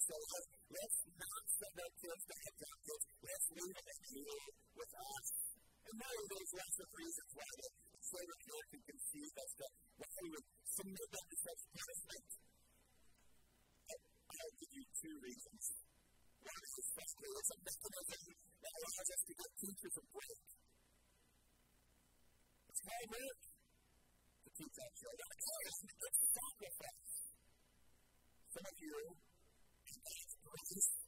say, let's, let's not send our kids to kids. Let's leave them here with us. And now there's lots of reasons why the Savior here can conceive as to why we would submit them to such punishment. I'll give you two reasons. One is especially it's a mechanism that allows us to get teachers a break. It's hard work to teach our children. It's a sacrifice. Some of you, Grace,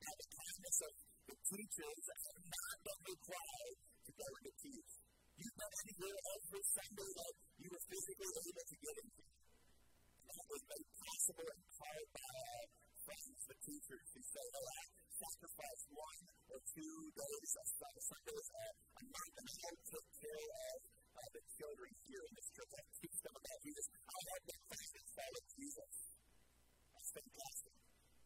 and the kindness of the teachers, have not been required to go to teach. You've been every Sunday that you were physically able to get into. And that was made possible in part by our friends, the teachers, who say, oh, I sacrifice one or two days of Sundays month and I'll take care of uh, the children here in this church. I teach them about Jesus. I have been fasting follow Jesus. That's fantastic.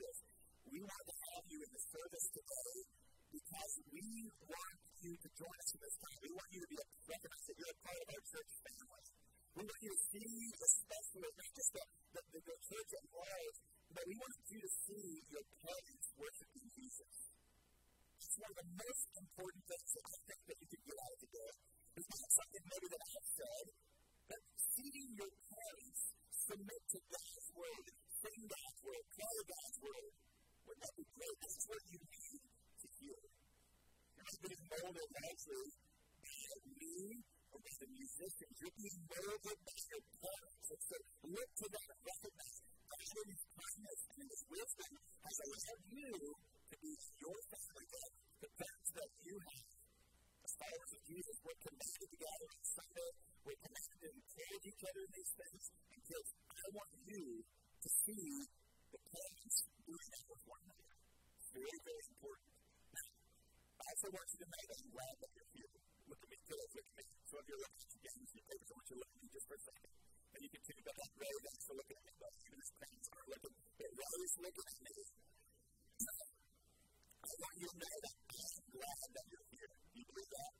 this. We want to have you in the service today because we want you to join us in this time. We want you to be a, recognize that you're a part of our church family. We want you to see, especially not just the, the, the, the church at large, but we want you to see being molded largely by me or by the musicians. You're being molded by your parents. And so look to that and recognize God in His kindness and His wisdom has allowed you to be your family, God, the parents that you have. As followers of Jesus, we're connected together on Sunday. We're connected to encourage each other in these things. And I want you to see the parents doing that with one another. It's Very, very important. Also want you to know that I'm glad that you're here. Look at me, kiddos, look at me. So if you're looking at your games, your papers, I want you to look at me just for a second. And you can see that really thanks for looking at me, but even his parents are looking, they're always looking at me. I want you to know that I'm glad that you're here. You believe that?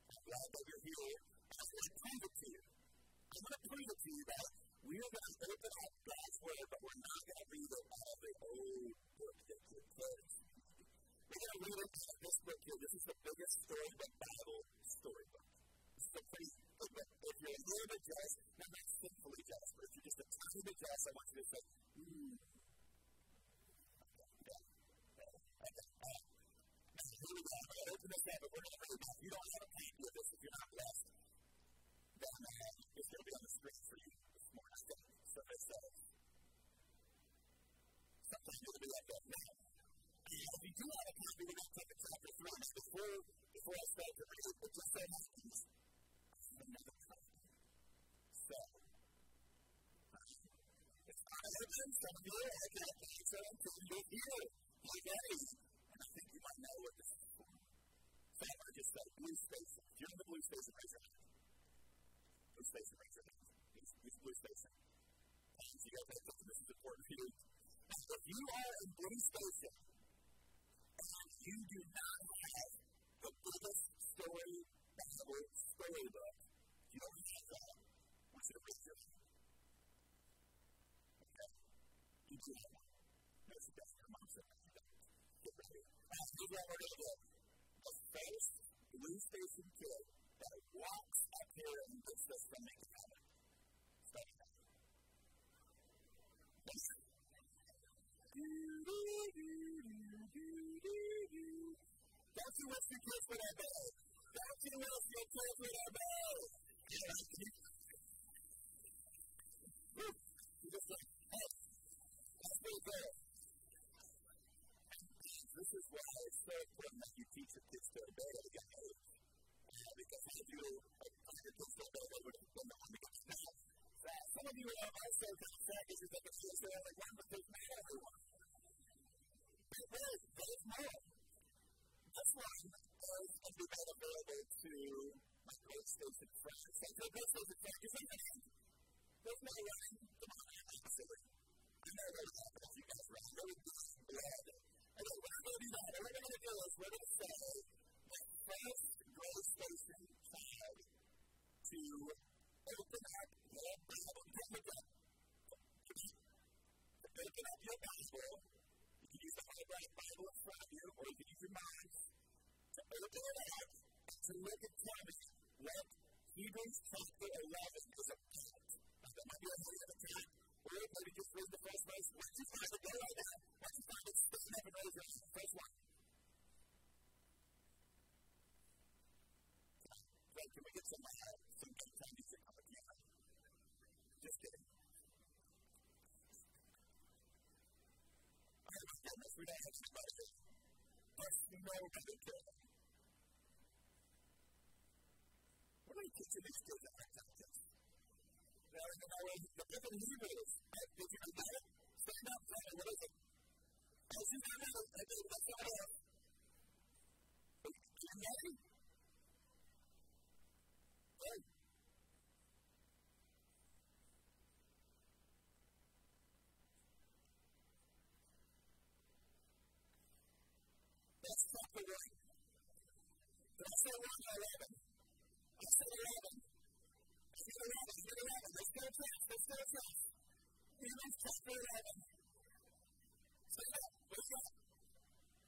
I'm glad that you're here. I'm going to prove it to you. I'm going to prove it to you that we are going to open up God's Word, but we're not going to read it of the old book that your kids. We're going to read this book here. This is the biggest storybook Bible storybook. This is a pretty big book. If you're a little bit jealous, not not sinfully jealous, but if you're just a tiny bit jealous, I want you to say, hmm. Open this up, but we're going to read. If you don't have a copy of this, if you're not blessed, then uh, it's going to be on the screen for you more So it says, sometimes it'll be like that now. If you do have a copy, going to take a chapter 3. Now, before, before I start to read it, it just happens another copy. So, it's not of you are looking at the so you're here. You're ready. And I think you might know what this is for. So to just say blue. If you're in the blue Don't you kids would obey? Don't you to open to at tell me what Hebrews chapter 11 is about. That might be a whole other just read the first verse. Once you find it, go right now. Once you find it, stand up and raise. First one. Can we get some, uh, some time music on the piano? Just kidding. Oh we don't have somebody here. There's nobody good. What do you think to these kids that are Now, in the way, the people who do this, if you can get it, stand up, tell me, what is it? As you can know, I mean, that's not a... Humanity? Right. That's not the way. That's the way I love it. I 1 or 11? I said 11. Let's go 11. Let's go 11. Let's go test. Let's go test. Hebrews chapter 11. Say that. What's that?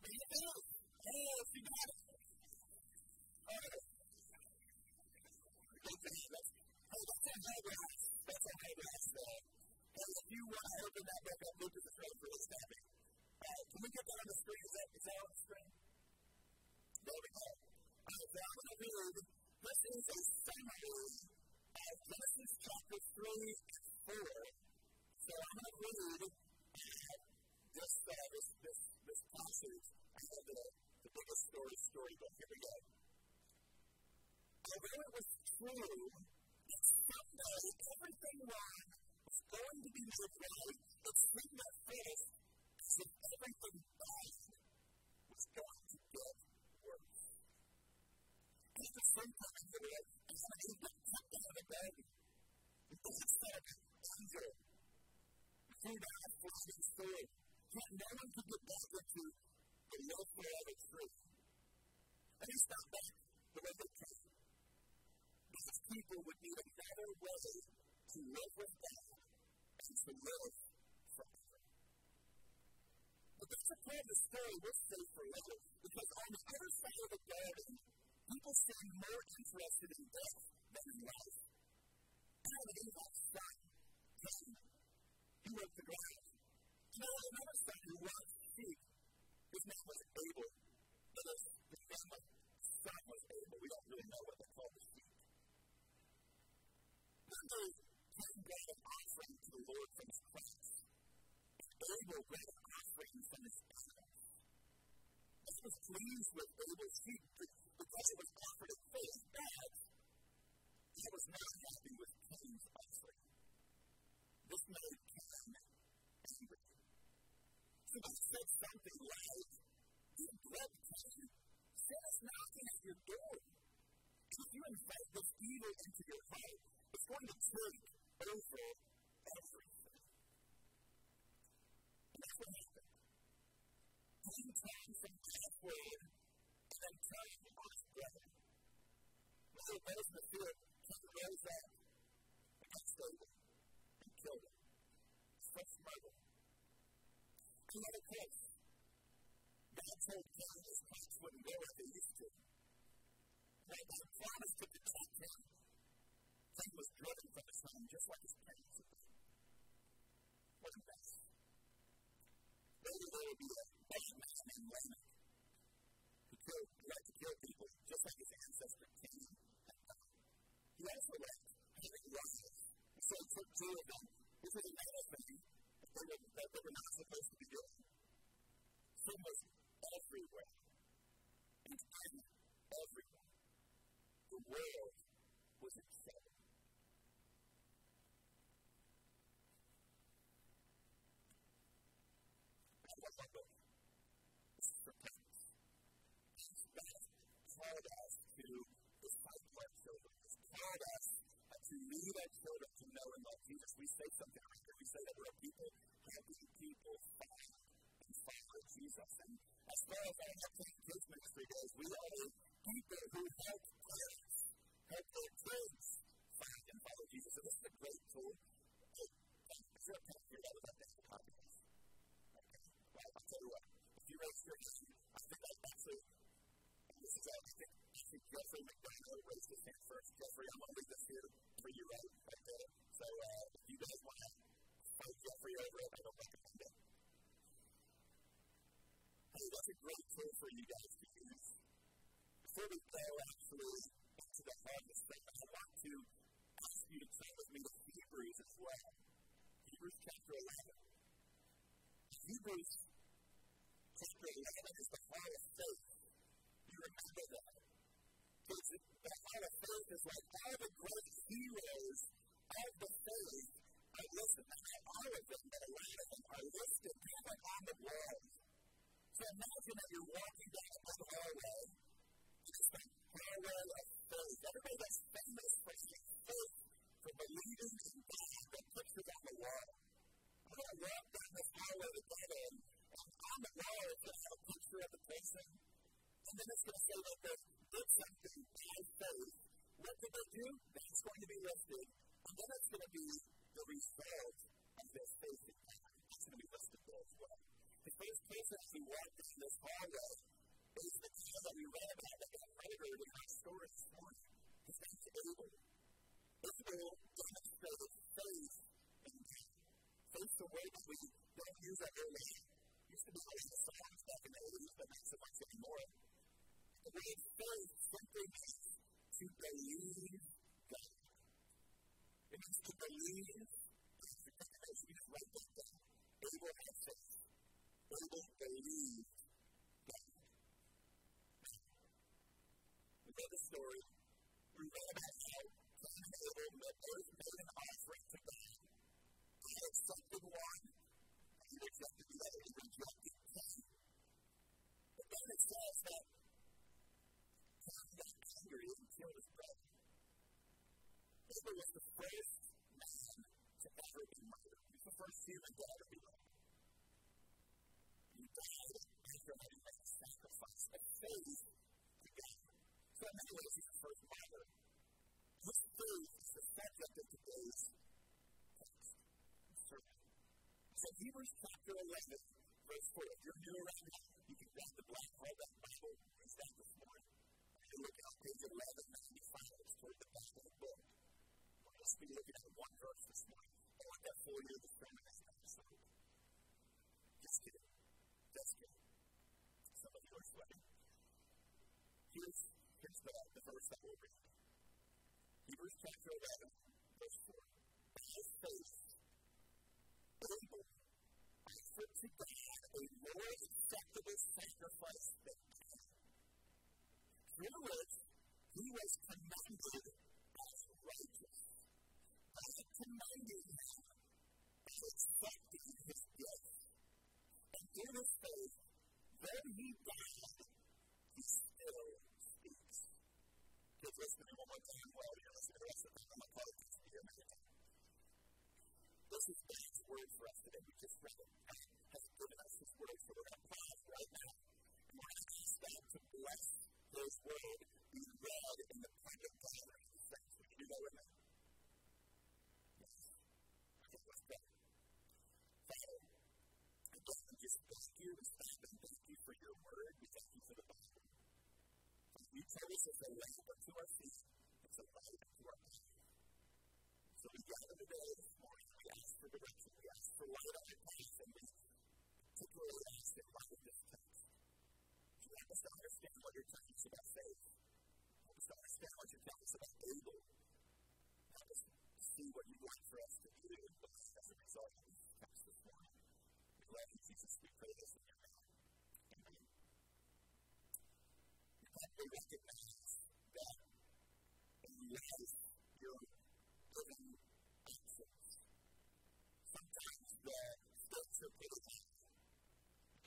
Read it down. Oh, she got it. All right. Oh, that's a high glass. That's a high glass there. And if you want to open that book up, the front for the snapping. Uh, can we get that on the screen? Is that, is that on the screen? There we go. All right, so I'm going. This is a summary of Genesis chapter 3 and 4. So I'm going to read uh, this, uh, this, this, this passage out of the, the biggest story storybook. Here we go. Although it was true that someday everything wrong was going to be made right, it seemed at first as if everything bad was going to get worse. After some time, there was Adam and Eve got tucked out of the garden. And God said, anger, food out of flesh and sword, yet no one could get back into the love forever truth. And he stopped back the way they came. Because people would need another way to live with God and to live forever. But that's a part of the story we'll save for later. Because on the other side of the garden, people interested in death than in life. Adam and Eve a son, Cain. He the ground. You know, another son who was sheep, his name was Abel. But his, his name was son was Abel. We don't really know what they called the sheep. One day, Cain brought an offering to the Lord from his crops. Abel brought an offering from his animals. God was pleased with Abel's sheep because it was offered in faith, but he was not happy with Cain's offering. This made Cain angry. So he said something like, You blood Cain, sin is knocking at your door. If you invite this evil into your heart, it's going to take over everything. And that's what happened. Cain turned from God's word and in the rose up against and killed him. Such murder. Another case. God told Cain his crops wouldn't go as they used to. Now, God promised to protect him. Cain was driven from his home just like his parents had been. What a mess. Later, there would be a bad man named Lamech killed, who liked kill people just like his ancestor Cain had done. He also liked having wives. And so he took two of them. This was another thing that they were, that they were not supposed to be doing. Sin was everywhere. And in everywhere. The world was in called us to disciple our children. He's called us uh, to lead our children to know and love Jesus. We say something like that. We say that we're a people helping people find and follow Jesus. And as far as our helping kids ministry goes, we are a people who help parents, help their kids find and follow Jesus. And this is a great tool. If you're a parent, you're not about to have a podcast. Right? I'll tell you what. If you raise your I think that's actually this I think Jeffrey McDonald raised his hand first. Jeffrey, I'm going to leave this here for you right, right there. So uh, if you guys want to fight Jeffrey over it, I don't recommend it. Hey, that's a great tool for you guys to use. Before we go actually into the harvest segment, I want to ask you to turn with me to Hebrews as well. Hebrews chapter 11. Hebrews chapter 11 is the hall of faith. Remember that. Because the hall of faith is like all the great heroes of the faith are listed. Not all of them, but a lot of them are listed kind of on the wall. So imagine that you're walking down a hallway. It's the hallway of faith. Everybody that's famous for faith, for believing in God, that pictures on the wall. I'm going to walk down this hallway together, and on the wall is just a picture of the person. And then it's going to say that they did something by faith. What did they do? That's going to be listed. And then it's going to be the result of their faith in God. It's going to be listed there as well. The first person as we walk down this hallway is the child that we read about that got murdered in our story this morning. His name's Abel. Abel demonstrated faith in God. Faith's a word that we don't use that very much. Used to be always the songs back in the 80s, but not so much anymore. The word faith simply means to believe God. It means to believe. It's you just write that down. Abel faith. Abel believed God. We read the story. We read about how Cain and Abel both made an offering to God. He accepted one, and he rejected the other. He rejected Cain. But then it says that got angry and killed his brother. Abel was the first man to ever be murdered. He was the first human to ever be murdered. He died after having made a sacrifice of faith to God. So in many ways, he's the first martyr. His faith is the subject of today's text. So Hebrews chapter 11, verse 4. If you're new around here, you can grab the black hardback Bible. Read that this morning. And look at page 1195. It's toward the back of the book. We're just be looking at one verse this morning. I want that year of the sermon is episode. Just kidding. Just kidding. Some of you are sweating. Here's, here's the, the verse that we'll read. Hebrews chapter 11, verse 4. By faith, Abel offered to God a more acceptable sacrifice than Which he was commended as righteous. God commended him as accepting his gift. And through his faith, though he died, he still speaks. Kids, listen to me one more time while you're listening to the rest of it. I'm going to a minute. This is God's word for us today. We just read it. God has given us His word, so we're going to pause right now. And we're going to ask God to bless his word be read in the public gathering of the saints. Would you go with me? Yes. Okay, let's pray. Father, I don't just thank you, we thank and thank you for your word. We thank you for the Bible. You tell us it's a lamp unto our feet, it's a light unto our path. So we gather today help us to understand what you're telling us about faith. Help us to understand what you're telling us about Abel. Help us see what you'd like for us to do as a result of this text this morning. We love you, Jesus. We pray this in your name. Amen. You probably recognize that in life you're living options. Sometimes the stakes are pretty high.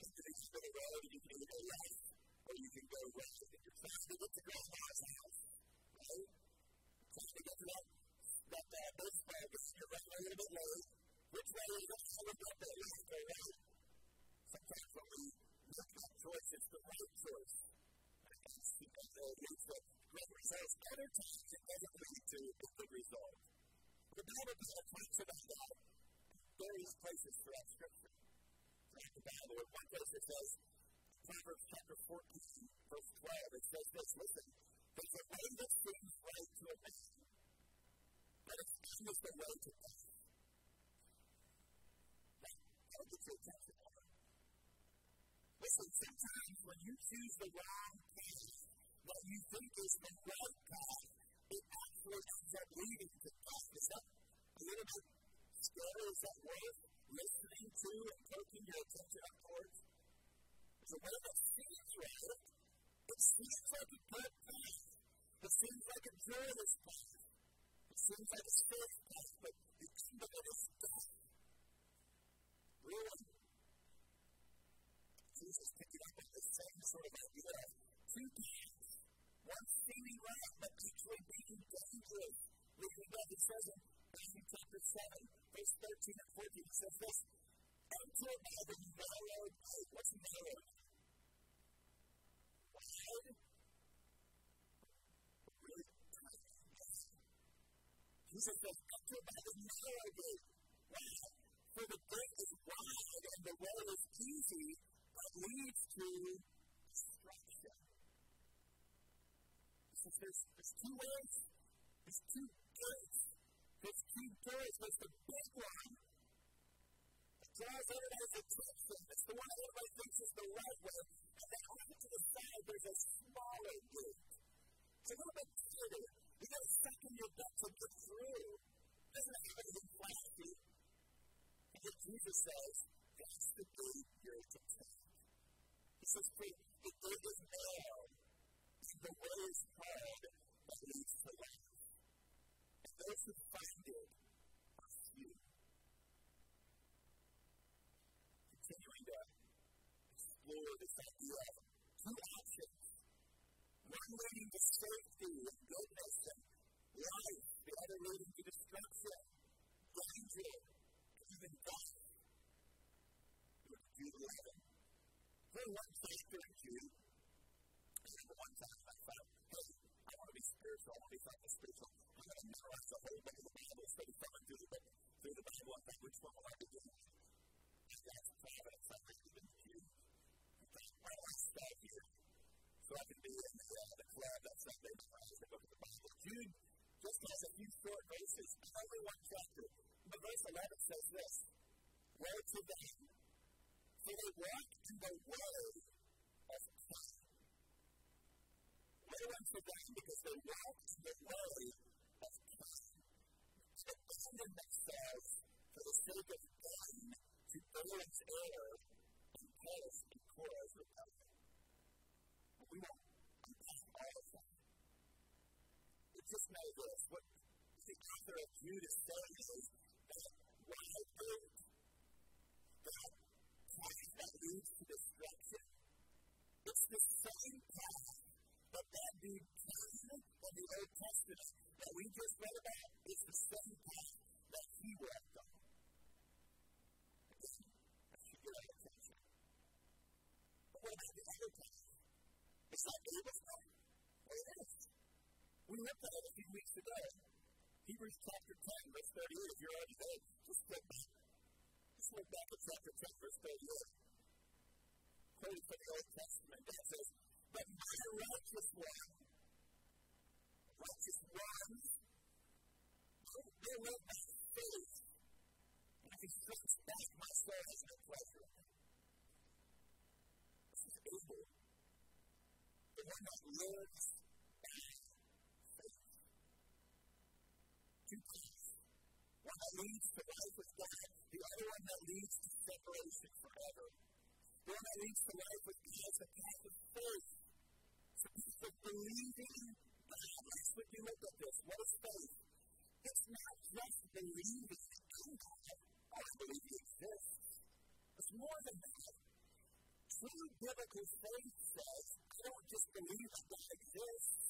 You can either go the road, you can either go or you can go right. If you're trying to get to grandma's house, right? Trying to get to that, that uh, baseball gets you running a little bit late. Which way is it? I look up there, left or right? Sometimes when we make that choice, it's the right choice. Because it leads to great results. Other times, it doesn't lead to a good result. The Bible talks about that various places throughout Scripture. Throughout the Bible, in one place it says, Proverbs chapter 14, verse 12, it says this, listen, there's a way that seems right to a man, but its is the way to death. I'll get your attention on. Listen, sometimes when you choose the wrong path, what you think is the right path, it actually ends up leading to death. Is that a little bit scary? Is that worth listening to and taking your attention up towards? So when it seems right, it seems like a good path. It seems like a joyous path. It seems like a safe path, but the end of it is death. Really? Jesus picking up on the same sort of idea. Two paths. One seeming right, but actually being dangerous. Leading death. It says in Matthew chapter 7, verse 13 and 14, it says this, Enter by the narrow gate. What's narrow? Wide? Really tight. Jesus says, Enter by the narrow gate. Why? For the gate is wide and the way is easy, but leads to destruction. Says there's, there's two ways, there's two gates, there's two doors, there's the big one draws everybody's attention. It's the one that everybody thinks is the right way. And then off to the side, there's a smaller gate. It's a little bit tighter. You got to suck in your gut to get through. It doesn't have anything flashy. And yet Jesus says, that's the gate you're to take. He says, the gate is narrow, and the way is hard that leads to life. And those who find it are few. Continuing to explore this idea of two options. One leading to safety and goodness and life, the other leading to destruction, danger, even death. Look at Jude 11. There one chapter in Jude, I remember one time I thought, hey, I want to be spiritual, I want to be something spiritual. I'm going to memorize the whole book of the Bible, study thumbing through the book, through the Bible, and think which one will I begin with? And that's Providence, I read even Jude my last stop here. So I can be in the, uh, the club that Sunday night as they look at the Bible. Jude just has a few short verses, only one chapter. But verse 11 says this Woe to them, for they walk in the way of Christ. Woe unto them because they walk in the way of Christ. They abandon themselves for the sake of gain to Balaam's error and us with heaven. But we won't all of that. But just know this what the author of Jude is saying is Hebrews chapter 10, verse 38. If you're already there, just look back. Just look back at chapter 10, verse 38. Quoted from the Old Testament, that says, But my righteous one, righteous ones, they live by faith. And if he strikes back, my soul has no pleasure. This is Abel the one that lives by faith. Two things. One that leads to life with God, the other one that leads to separation forever. One that leads to life with God is the path of faith. So it's the believing God. Last week we looked at this. What is faith? It's not just believing in God. I believe He exists. It's more than that. True biblical faith says, I don't just believe that God exists,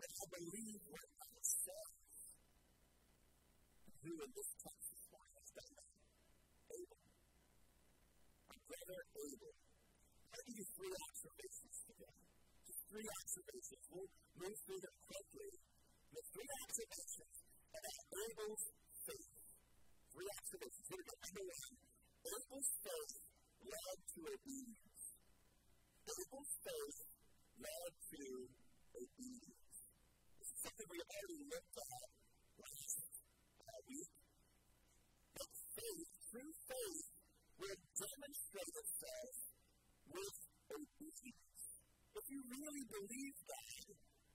but I believe what God says. in this text this morning has done that. Abel. Brother Abel. I'll give you three observations today. Just three observations. We'll move through them quickly. The three observations about Abel's faith. Three observations. Here we go. Number one. Abel's faith led to obedience. Abel's faith led to obedience. This is something we already looked at last uh, week. But faith, true faith, will demonstrate itself with obedience. If you really believe God,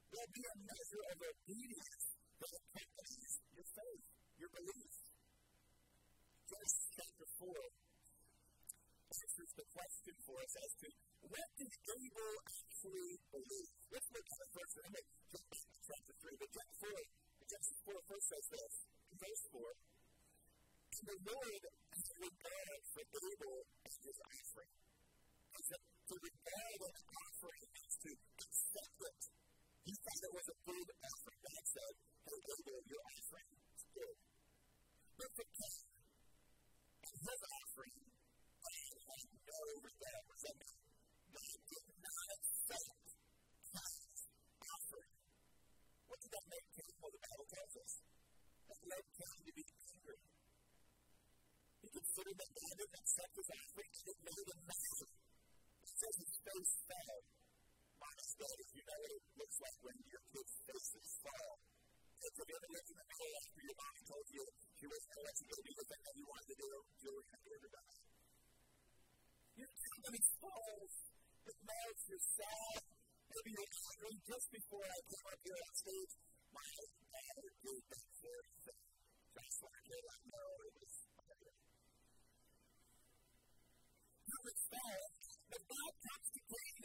there'll be a measure of obedience that accompanies your faith, your belief. Genesis chapter 4 answers the question for us as to what did Abel actually believe? Let's look at the first one. To chapter 3, but chapter 4, Genesis 4 first says this, verse 4, And the Lord has regard for Abel as his offering. As a, to regard an offering is to accept it. He thought it was a good offering. God said, Hey, Abel, your offering is good. But for Cain, and his offering, God had no regard for that. God did not accept Cain's offering. What did that make Cain? Well, the Bible tells us. That led Cain to be angry. He considered that God accept his offering, and it made him mad. It says his face fell. Minus that, if you know what it looks like when your kid's faces fall. Have you ever lived in the middle after your told you she wasn't going to let you go do the thing that you wanted to do? You were going to do die. Your company falls. It melts. You're sad. Maybe you're angry just before I came up here on stage. My dad did that very thing. I did, I know it was Would fall, but God comes to Cain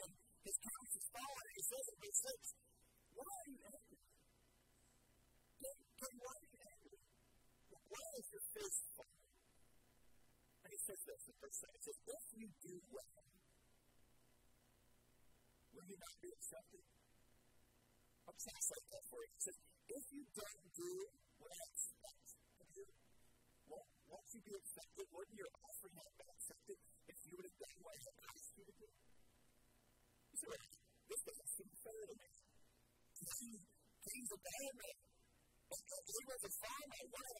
his is fallen, and he says in verse 6, Why are you angry? Why are you angry? Why is your face fallen? And he says this in verse 7. He says, If you do well, will you not be accepted? I'll translate that for you. He says, If you don't do what I expect of you, won't, won't you be accepted? Wouldn't your offering have accepted done what I had asked you to do? You say, well, this doesn't seem fair to me. Cain's a bad man. He was a farmer. One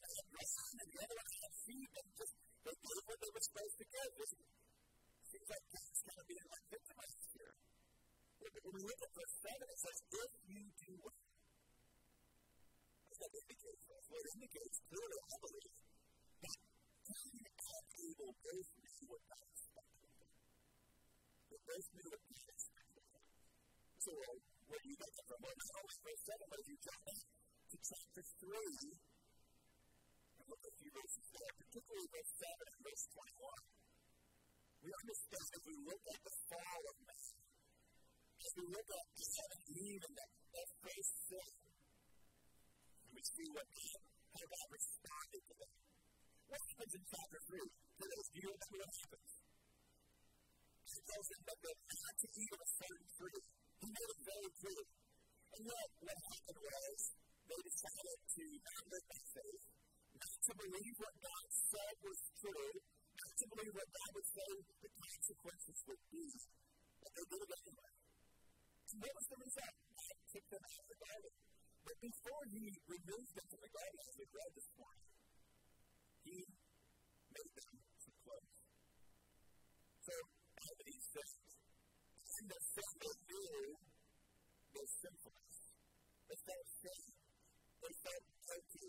1 Psalms verse 7, but if you jump to chapter 3 and look a few verses there, particularly verse 7 and verse 21, we understand as we look at the fall of man, as we look at the seventh Eve and that, that first sin, and we see what God, how God responded to that. What happens in chapter 3? To those, do you remember what happens? He tells them that they're not to eat of a certain tree. He made it very clear. And yet, what happened was, they decided to not live by faith, not to believe what God said was true, not to believe what God would say the consequences would be, but they did it anyway. And what was the result? God took them out of the garden. But before he removed them from the garden, as we read this morning, he made them some clothes. So, out of these things, and the they knew was sinfulness. They felt shame. They felt guilty.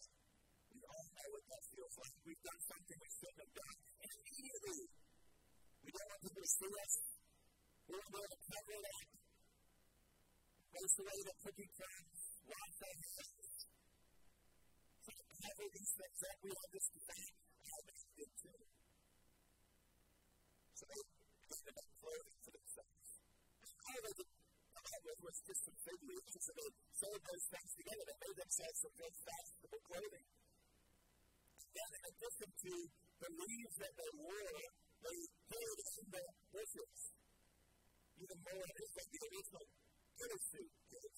We all know what that feels like. We've done something we shouldn't have done. And immediately, we don't want people to see us. We want to be to cover it up. Waste away the cookie crumbs. Wash our hands. Cover these things up. We understand how they did too. So they ended up clothing for themselves. All they did was, big leaves, so they sewed those things together. They made themselves some good fashionable clothing. Then, in addition to the leaves that they wore, they hid in the bushes. Even more, it's like the original dinner suit is.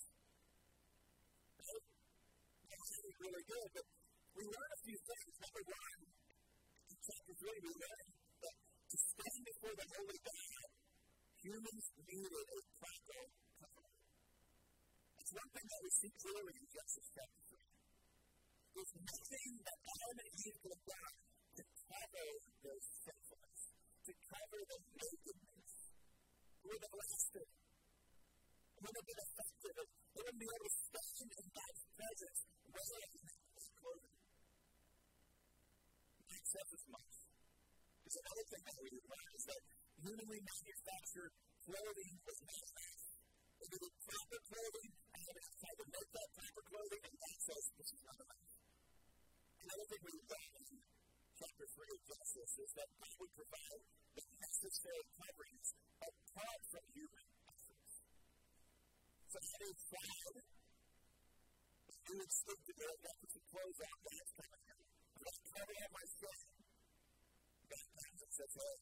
That's really good, but we learn a few things. Now, story, we learn that to stand before the holy God, humans needed a proper. It's one thing that we see clearly in Genesis chapter 3. There's nothing that Adam and Eve could have done to cover their sinfulness, to cover their nakedness. It would have lasted. It would have been effective. They wouldn't be able to stand in God's presence wearing his clothing. God says as much. There's another thing that we learn is that humanly manufactured clothing was not enough. It needed proper clothing, had to make that clothing, and God says this is not enough. Another thing we learn in chapter 3 of Genesis is that God would provide the necessary coverings apart from human efforts. So that is instinctively have got to put clothes on, here. I'm going cover all my sin. God comes and says, hey,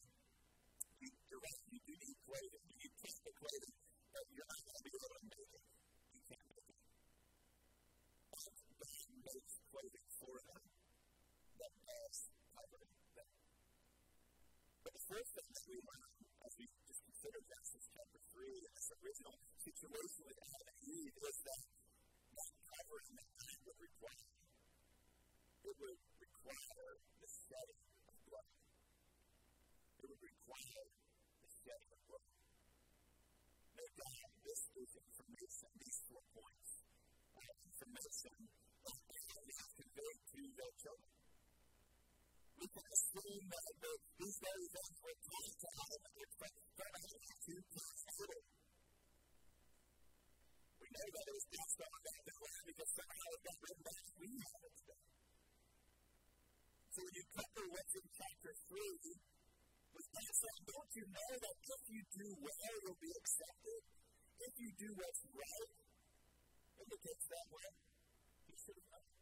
you, you're right, you do need clothing. You need proper clothing, but you're not going to be able to make it. You can't make it. God makes clothing for them that does cover them. But the first thing that we learn as we just consider Genesis chapter 3 and this original situation with Adam and Eve is that that covering that God would require, it would require the shedding of blood. It would require the shedding of blood. Now, God, this is information, these four points, uh, information that God has conveyed to their children we can assume that the, these very were to but. We know that it was passed on the line because somehow it got written down. We have it today. So when you cover what's in chapter 3, was God saying, don't you know that if you do well, you'll be accepted? If you do what's right, indicates that way. You should have known.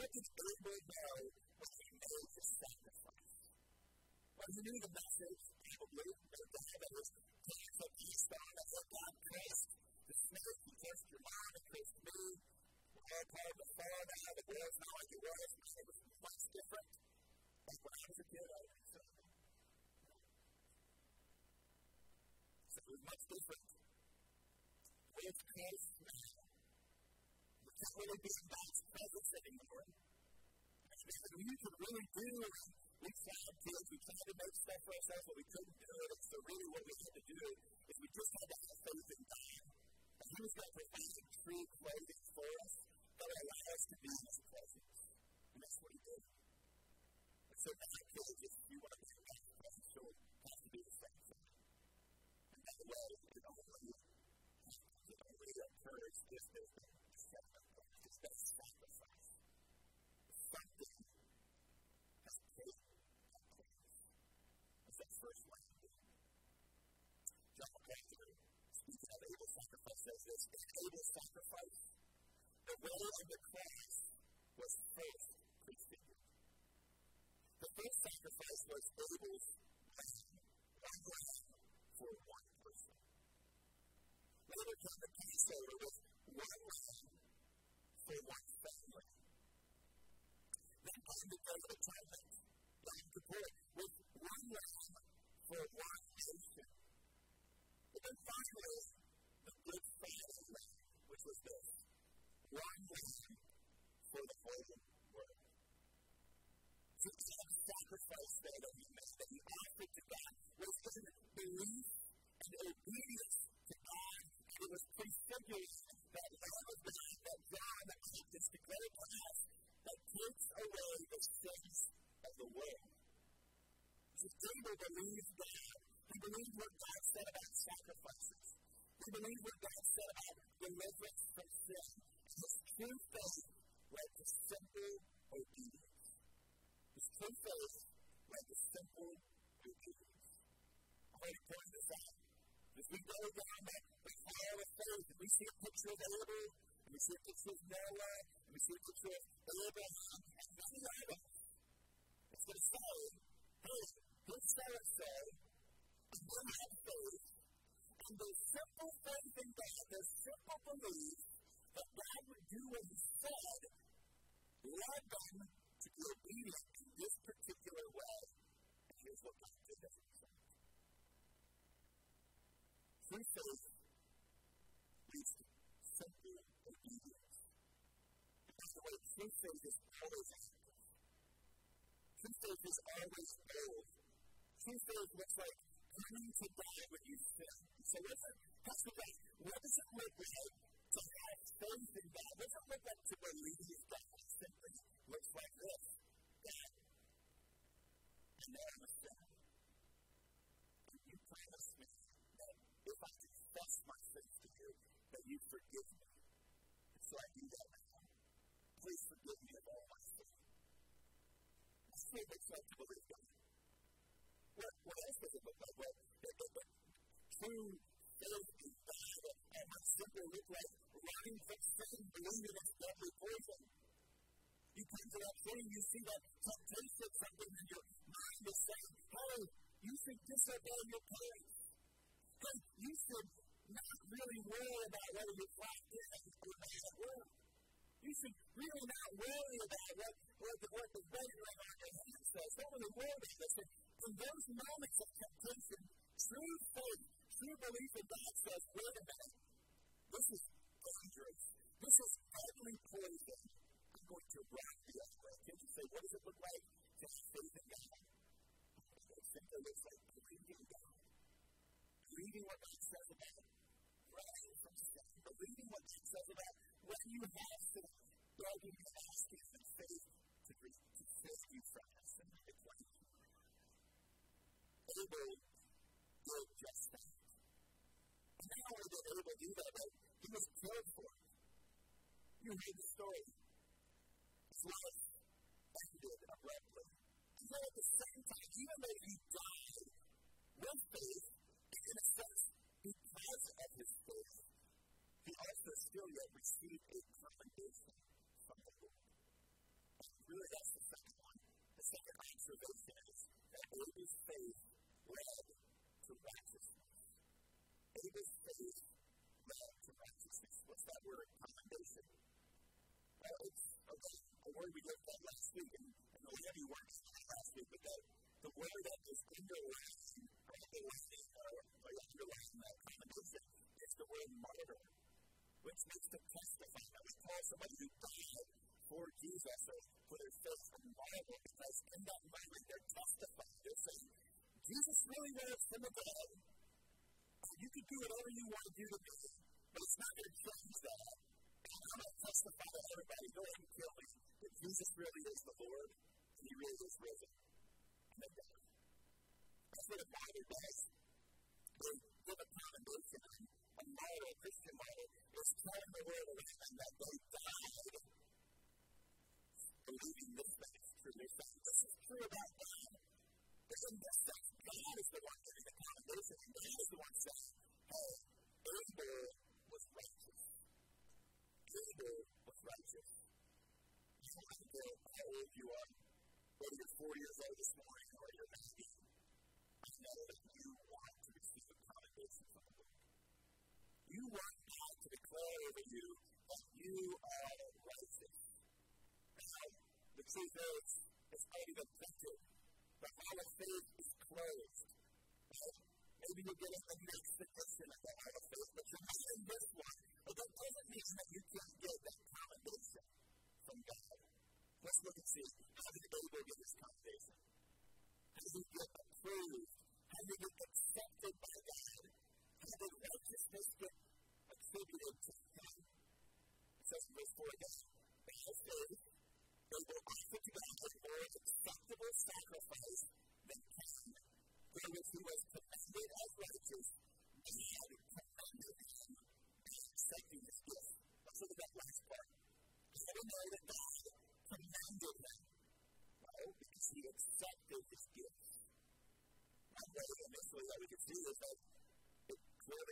What did Abel know when he made the sacrifice? Well, he knew the message, probably, God that was taking from Esau, that what God cursed the snake, he your mom, he cursed me. We're all part of the fall now, the world's not like it was, it was much different. Like when I was a kid, I was So it was much different. With Christ can't really be in God's presence anymore. And we could really do, we found kids, we tried to make stuff for ourselves, but we couldn't do it. And so really what we had to do is we just had to have faith in God. And He was going to provide true clothing for us that would allow us to be in His presence. And that's what He did. And so now kids, if you want to be in God's presence, you'll have to be the same thing. And the way, it only, it only occurs if there's been that sacrifice. Something has paid that price. That's that first one. John MacArthur, speaking of Abel's sacrifice, In Abel's sacrifice, the way of the cross was first prefigured. The first sacrifice was Abel's lamb, one lamb for one person. Later came the Passover with one lamb for one family. Then came the Day of Atonement, Yom Kippur, with one lamb for one nation. And then finally, the Good which was this one lamb for the whole world. A sacrifice there that he made, that he offered to God, was his belief and obedience to God. It was prefigured that Lamb of God that John the Baptist declared to that takes away the sins of the world. So David believed God. He believed what God said about sacrifices. He believed what God said about deliverance from sin. His true faith led to simple obedience. His true faith led to simple obedience. I want to point this out. As we go down that file of faith, and we see a picture of Abel, and we see a picture of Noah, and we see a picture of Abraham, and many others. It's going to say, hey, here's so and so, and they have faith, and their simple faith in God, the simple belief that God would do what He said, led them to be obedient in this particular way. And here's what God did as a result. Faith leads to simple obedience. And by the way, true faith is always active. True faith is always bold. True faith looks like coming to God when you sin. So listen, Pastor God, what does it look like to have faith in God? What does it look like to believe God? Simply looks like this. God, I know I'm a sinner. You promise me that if I confess my sins to you, that you forgive me. And so I do that now. Please forgive me of all my. That's what it looks like to believe God. What, what else does it look like? Well, the, the, the true faith in God and might simply look like running from sin, believing it's deadly poison. You come to that point, you see that temptation, something in your mind is saying, hey, you should disobey your parents. Hey, you should not really worry about whether you're clocked in or not at work. You should really not worry about what, what, the, what the ring on your hand says. Don't really worry about this. In those moments of temptation, true faith, true belief in God says, wait a minute, this is dangerous. This is deadly poison. I'm going to run the other way. Can you say, what does it look like to faith in God? It simply looks like believing God. Believing what God says about. Running from sin. Believing what God says about when you have sin. Begging and asking in faith to, to save you from it. Abel did just that. And not only did Abel do that, but he was killed for it. You read the story. His life ended abruptly. And yet at the same time, even though he died with faith, in a sense, because of his faith, he also still yet received a commendation from the Lord. And really, that's the second one. The second observation is that Abel's faith led to righteousness. Abel's faith led to righteousness. What's that word? Commendation. Well, it's okay, a word we looked at last week, and, and the heavy words last week, but the, the word that is underlying, uh, or underlying, or, or underlying uh, that commendation is the word martyr, which means to testify. That we call somebody who died for Jesus or for their faith a martyr because in that moment they're testifying. They're saying, Jesus really some of that. You can do whatever you want to do to me, but it's not going to change that. And I'm going to testify to everybody, go ahead and kill me, that Jesus really is the Lord, and He really is risen. And they die. That's what a martyr does. They give a commendation. A a Christian martyr, is telling the world around them that they died believing this faith is true. They're saying this is true about God. But in this sense, God is the one giving the commendation, and God is the one saying, hey, Abel was righteous. Abel was righteous. You don't have to care how old you are, whether you're 40 years old this morning or you're 90. I know that you want to receive a commendation from the Lord. You want God to declare over you that you are righteous. Now, the truth is, it's already been printed the hall of faith is closed. Maybe you'll get in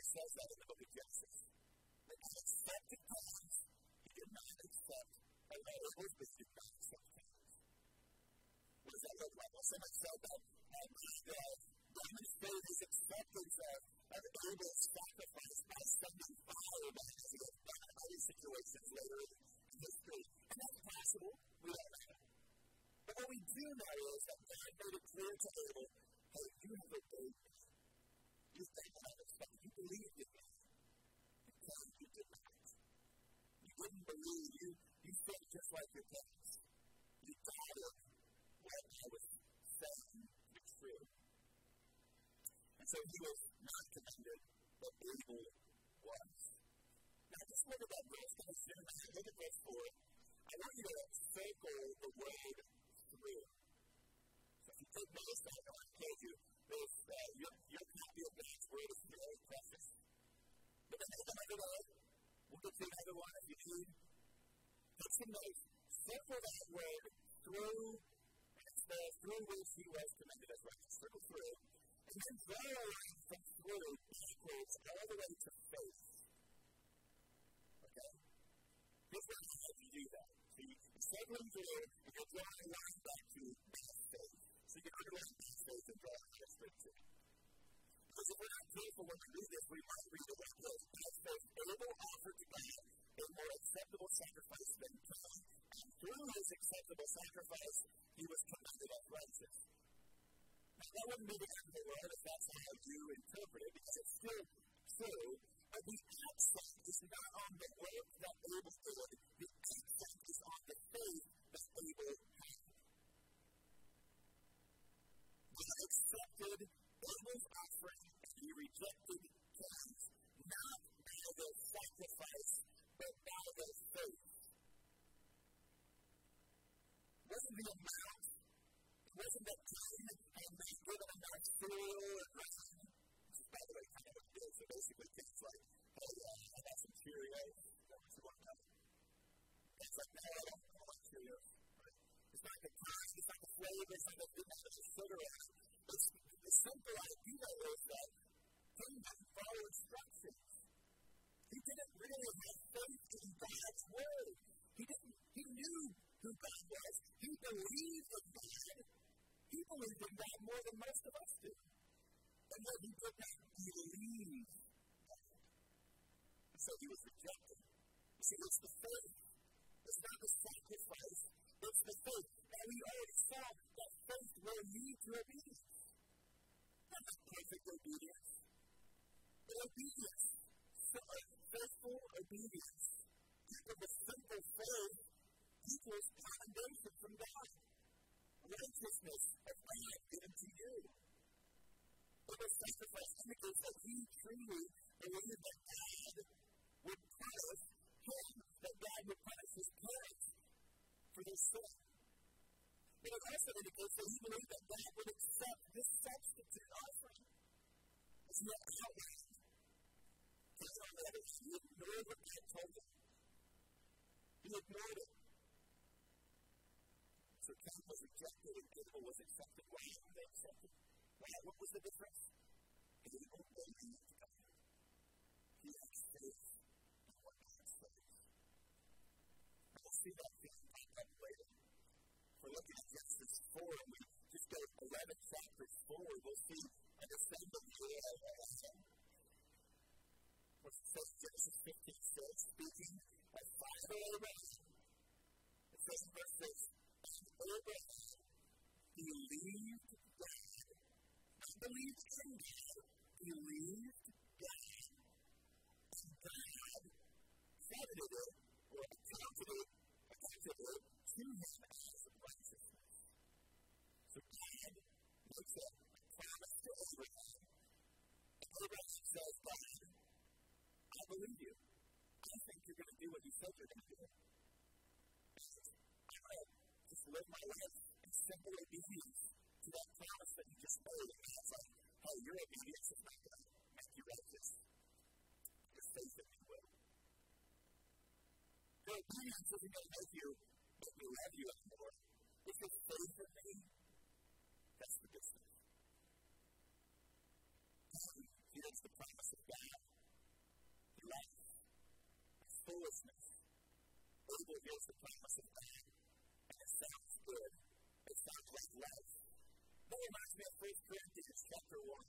says that in the book of Genesis. That God accepted Cain's, he did not accept and that was his decision sometimes. What does that look like? Well, someone said that and uh, demonstrated his acceptance of, of Abel's sacrifice by sending fire he has done in other situations later in history. And that's possible. We do know is that God made it clear to Abel, hey, you have obeyed me. You think I expected. You believed in me. Until you did not. You didn't believe. You, you think just like your parents. You doubted what I was saying was true. And so he was not commended, but Abel was. Now just look at that verse. Kind of. Look at verse 4. I want you to circle the word through. So if you take notice of what I told you, there's, uh, your, your copy of God's word is very precious. But then there's. We'll get another one if you need. Take some notes. Circle that word through, says through which he was commended as righteous. Circle through. And then draw a through all the way to faith. Okay? Here's what you do that. So through, and you're drawing back to faith. So you can faith and draw a line straight because if we're not careful when we read this, we might read it like this. As faith Abel offered to God a more acceptable sacrifice than Cain, and through his acceptable sacrifice, he was commended as righteous. Now, that wouldn't be the end of the world if that's how you interpret it, because it's still true, but the accent is not on the work that Abel did, the accent is on the faith that Abel God accepted Abel's offering and he rejected Cain's, not by the sacrifice, but by the faith. Wasn't the amount. It wasn't that Cain had been given enough cereal and rice. By the way, kind of what it is. It basically tastes like, hey, uh, I got some Cheerios. That was the one coming. It's like, no, I don't want Cheerios. It's not the taste, it's not the flavor, it's not the, it's not the sugar. It's the simple idea is that Cain didn't follow instructions. He didn't really have faith in God's word. He didn't. He knew who God was. He believed in God. He believed in God more than most of us do. And yet he did not believe God. So he was rejected. See, it's the faith. It's not the sacrifice. It's the faith. And we already saw that faith will lead to obedience not perfect obedience, but obedience. Faithful obedience. People with simple faith equals commendation from God. Righteousness of God given to you. Abel's sacrifice indicates that he truly believed that God would punish him, that God would punish his parents for their sin. It also indicates that he believed that God would accept this substitute offering. It's not outright. It's not that he ignored what God told him. He ignored it. So Cain was rejected and Abel was accepted. Why were they accepted? Why? What was the difference? Abel believed God. He had faith in what God said. We'll see that thing up later we're looking at Genesis 4, and we just go 11 chapters forward, we'll see a descendant of Adam. What says Genesis 15 says, speaking of Father Abraham, it says in verse 6, and Abraham believed God. Not believed in God, believed God. And God credited it, or accounted it, accounted to him as righteousness. So God makes a promise to Abraham. And Abraham says, God, I believe you. I think you're going to do what you said you're going to do. I'm going to just live my life in simple obedience to that promise that you just made. And God's like, hey, your obedience is not going to make you righteous. Your faith in me will. Your obedience isn't going to make you make me love you anymore. If you faith in me, that's the good stuff. Here's the promise of God. Life. Foolishness. Abel hears the promise of God. And it sounds good. It sounds like life. That reminds me of 1 Corinthians chapter 1.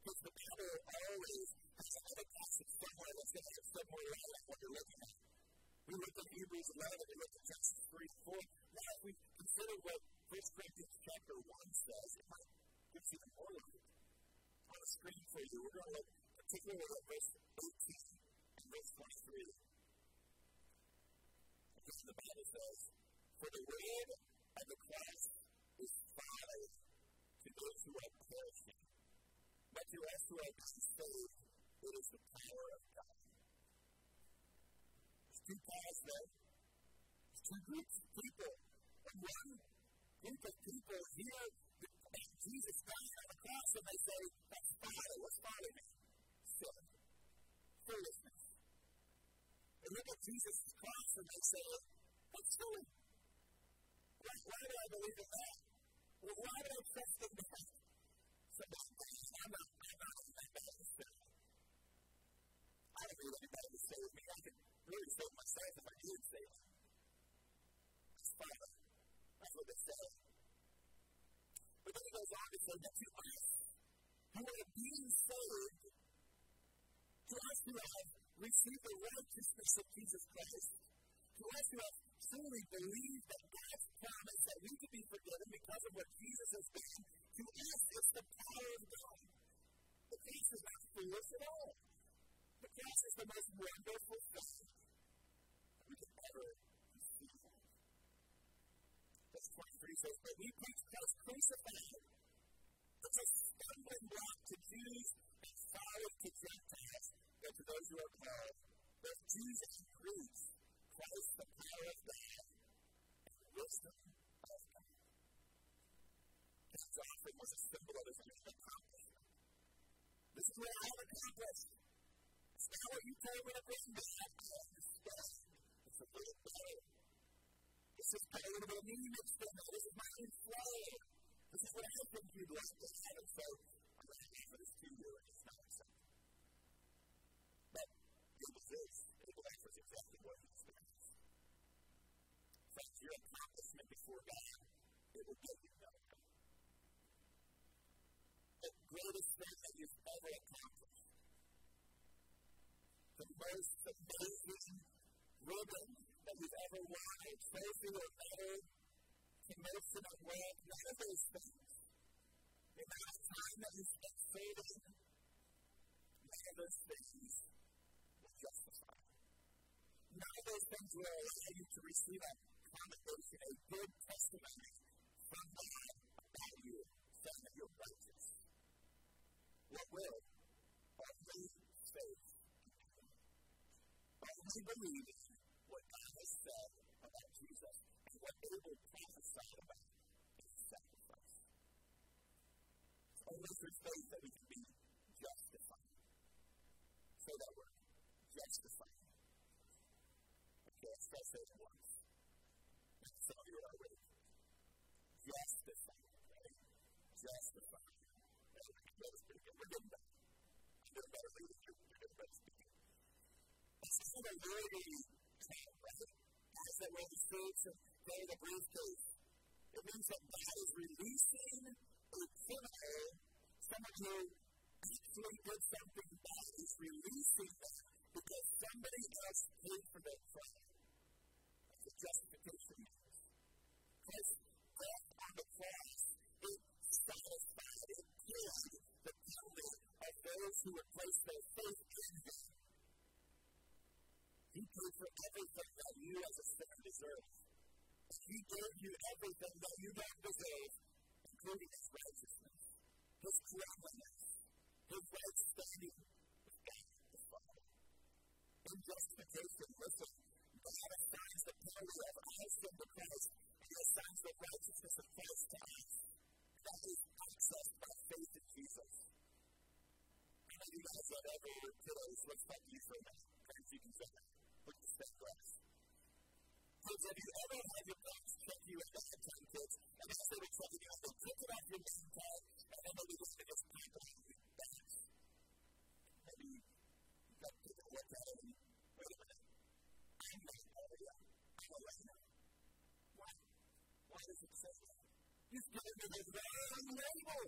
Because the Bible always has another passage somewhere that's going to have some more light on what you're looking at. We looked at Hebrews 11, we looked at Genesis 3 4. Now, if we consider what 1 Corinthians chapter 1 says, it might give even more light. On the screen for you, we're going to look particularly at verse 18 and verse 23. Again, the Bible says, For the word of the cross is folly to those who are perishing, but to us who are being saved, it is the power of God. Two powers there. Two groups of people. And one group of people hear Jesus dying on the cross and they say, That's folly. What's folly mean? Sin. Foolishness. They look at Jesus' cross and they say, What's silly? Why, why do I believe in that? Well, why do I trust in that? So I'm not, I'm not that bad of I don't need anybody to save me. I can really save myself if I did me. It's fine. That's what they say. But then he goes on to say that to us who are being saved, to us who have received the righteousness of Jesus Christ, to us who have truly believed that God's promise that we could be forgiven because of what Jesus has done, to us it's the power of God. The cross is not foolish at all. The cross is the most wonderful thing we can ever receive. Verse 23 says, But we preach Christ crucified. It's a stumbling block to Jews and folly to Gentiles, but to those who are called. But Jesus preached Christ, the power of God, and wisdom of God. His offering was a symbol of his accomplishment. This is what I have accomplished. It's not what you told me to bring back. I understand. This is a bit of me mixed in there. This is my own flair. This is what I think you'd like to have. So I'm going to offer this to you, and it's not acceptable. But it was this. It was exactly what he experienced. Friends, your accomplishment before God, it will get you nowhere. The greatest thing that you've ever accomplished the most amazing ribbon that you've ever won, a trophy or medal, promotion or wealth, none of those things. The amount of time that you spent serving, none of those things will justify. None of those things will allow you to receive a commendation, a good testimony from God about you, saying that you're righteous. What will? Only faith only believing said about Jesus and what Abel prophesied about his sacrifice. Only through faith that we can be justified. Say that word. Justified. Okay, let's try say it once. Some of you are already. Justified. Right? Justified. That was pretty good. We're getting better. I'm doing better leading. You're getting better speaking. This is a really right? Guys that wear the suits and carry the briefcase. It means that God is releasing a criminal, someone who actually did something bad. He's releasing them because somebody else paid for their crime. That's what justification means. Christ's death on the cross, it satisfied, it paid the penalty of those who would place their faith in Him. He paid for everything that you He gave you everything that you don't deserve, including His righteousness, His cleanliness, His right standing with God the Father. In justification, listen, God assigns the penalty of our sin to Christ, and assigns the righteousness of Christ to us. That is accessed by faith in Jesus. Many of you guys have ever back to you for a minute? You can say that. Kids, have you ever had your parents check you at that time, kids? And as they were checking you, they took it off your tag, and then maybe just because people have you back. Maybe you got to it and, wait a minute, I'm not Maria, I'm Elena. Why? Why does it say that? You've given me the wrong label.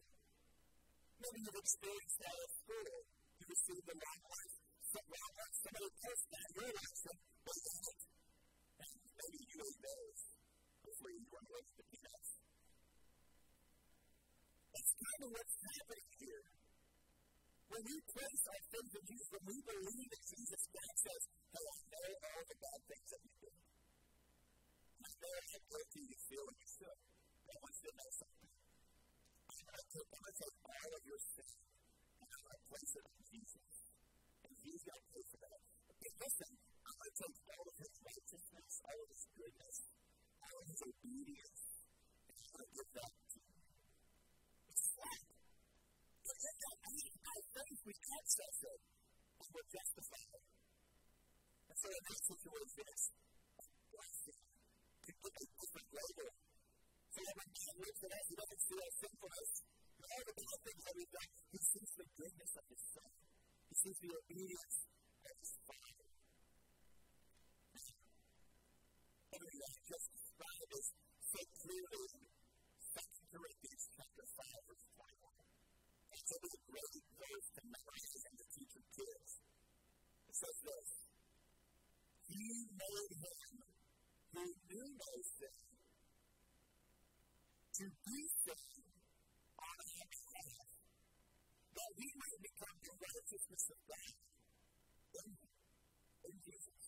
Maybe you've experienced that at school. You received the wrong life somebody else that your maybe you ate those before you went away the peanuts. That's kind of what's happening here. When we place our faith in Jesus, when we believe in Jesus, God says, Hey, I know all the bad things that you did. I know how guilty you feel when you sin. I want you to know something. I'm going to take all of your sin and I'm going to place it on Jesus. And He's going to pay for that. But listen, take all of His righteousness, all of His goodness, all of His obedience, and I'm going to give that to you. It's flat. But yet, I mean, by faith, we can't that. And we're justified. And so in this situation, it's blessing. To put a different label. So when God looks at us, He doesn't see our sinfulness. All the bad things that we've done, He sees the goodness of His Son. He sees the obedience of His Father. Everything that I just described is so clearly in 2 Corinthians chapter 5, verse 21. It's a really great verse to memorize and to teach your kids. It says this He made him who knew no sin to be sin on our behalf, that we might become the righteousness of God in, in Jesus.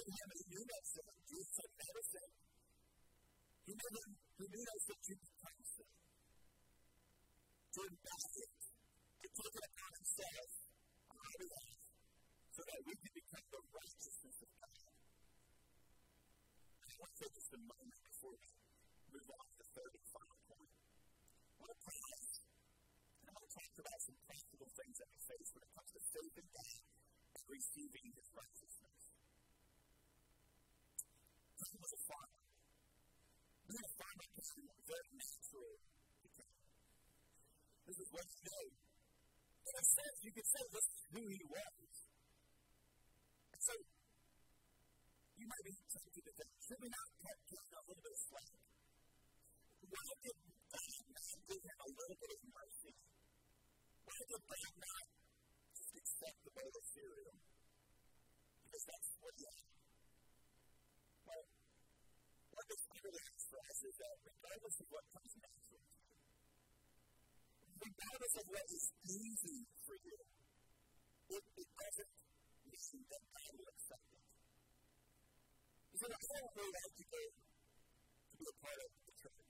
He him who knew no sin. Jesus said, sin. He made him who knew no sin to become sin. To embody it, to take it upon himself on our behalf, so that we can become the righteousness of God. I want to take just a moment before we move on to the third and final point. I want to pause and I want to talk about some practical things that we face when it comes to faith in God and receiving His righteousness. This was a farmer. Being a farmer can be very natural. This is what you know. In a sense, you could say this is who he was. So, you might be tempted to think, should we not cut him a little bit of slack? Why did God not give him a little bit of mercy? Why did God not just accept the bowl of cereal? Because that's what he had. What this clearly has is that regardless of what comes natural regardless of what is easy for you, it, it doesn't mean that God will accept it. You see, I don't really like to go to be a part of the church.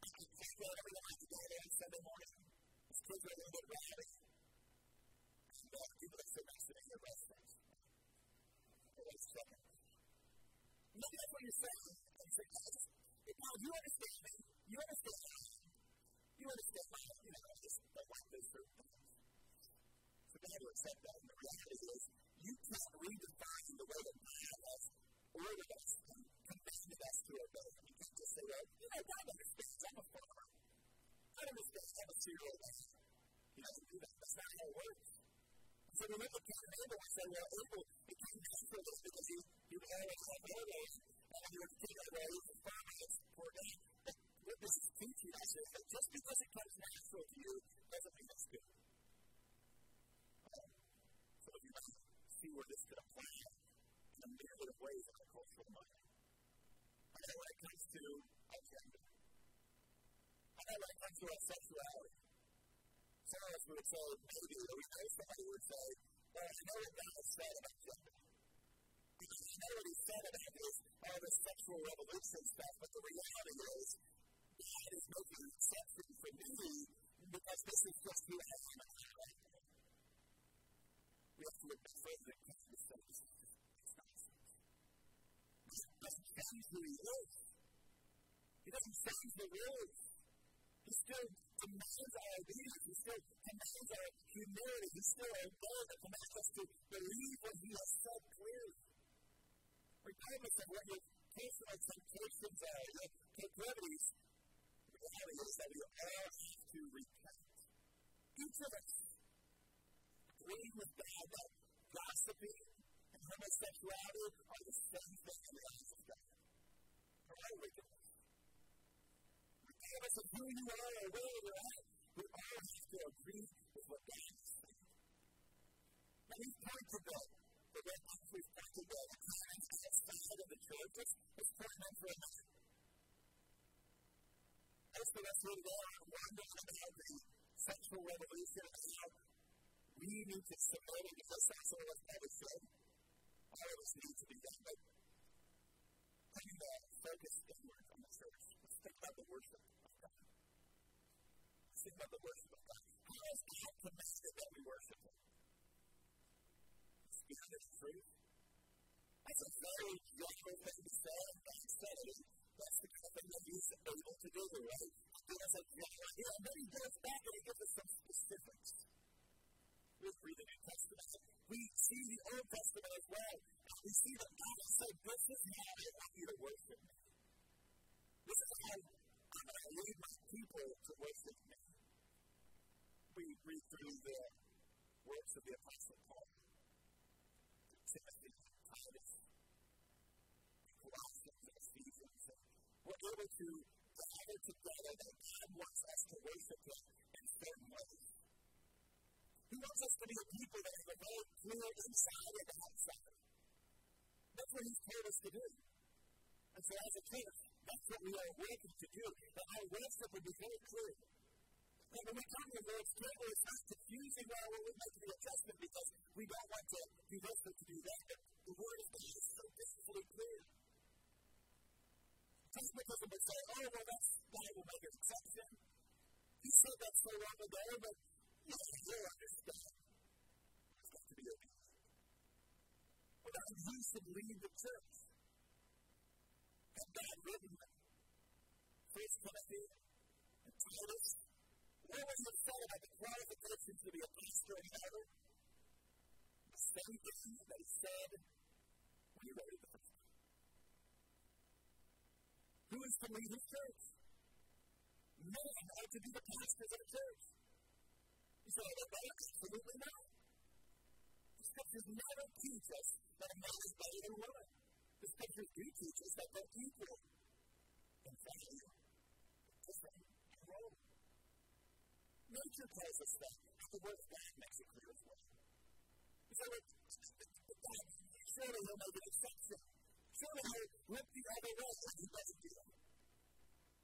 I can't go everyone like to go there on Sunday morning. These kids are a little bit rowdy. And uh, people that sit next to me in restaurants. Wait a second. Maybe that's what you're saying. And you say, now you understand me. You understand me. You understand my, you know, I just don't like certain things. So God will accept that. And the reality is, you can't redefine the way that God has ordered us and commanded us to obey. You can't just say, well, you know, God understands I'm a farmer. God understands I'm a. He doesn't do that. That's not how it works. So we look at Cain and Abel and say, well, Abel became natural just because he, he would always have orders and he would figure out, well, he's a farmer, it's poor guy. But what this is teaching us is that just because it comes natural to you doesn't mean it's good. So you might see where this could apply in a myriad of ways in our cultural mind. I know when it comes to our gender. I know when it comes to our sexuality. Of would say, maybe, or we know somebody would say, well, I know what God said about gender. Because I know what He said about this, all this sexual revolution stuff, but the reality is, God is making an exception for me because this is just who I am. We have to look further and come to the sense. It's nonsense. Doesn't change who He is. He doesn't change the rules. He still demands our obedience. He still commands our humility. He still obeys and commands us to believe what He has said clearly. Regardless of what your personal temptations are, your proclivities, the reality is that we all have to repent. Each of us agreeing with God that gossiping and homosexuality are the same thing in the eyes of God. They're wickedness regardless of who you are or where you're at, we all have to agree with what God is saying. Now, we've pointed to the red box we've to the times outside of the church. Let's, let's point them for a minute. Most of us who here today are wondering about the sexual revolution and how we need to submit and because that's of us probably should. All of us need to be done. But putting the focus inward on the church. Think about the worship of God. Think about the worship of God. How is God commanded that we worship Him? Beyond His truth. That's a very general thing to say, and God said it. That's the kind of thing that He's able to do, right? Give us a general idea, and then He goes back and He gives us some specifics. We read the New Testament. We see the Old Testament as well. We see that God said, This is how I want you to worship me. This is how I'm going to lead my people to worship me. We read through the works of the Apostle Paul, Timothy, Titus, Colossians, and Ephesians. We're able to gather together that God wants us to worship Him in certain ways. He wants us to be a people that have a very clear inside and outside. That's what He's told us to do. And so, as a church, that's what we are working to do. That our worship would be very clear. And when we come to the Lord's table, it's not confusing while we're making the adjustment because we don't want to do this or to do that. But the Word of God is so beautifully clear. It would say, oh, well, that's God will make an exception. He said that so long ago, but you still understand. It's got to be obedient. Well, that's who should lead the church. Had God written First Timothy and Titus, what was it said about the qualifications to be a pastor and elder? The same thing he said when he wrote the. Who is to lead his church? Men are to be the pastors of the church. You say, well, absolutely not. The scriptures never teach us that a man is better than woman. The scriptures do teach us that they're equal in value, different in. Nature tells us that. The word of God makes it clear as well. You say, well, surely he'll make an exception. Surely he'll the other way. He doesn't do.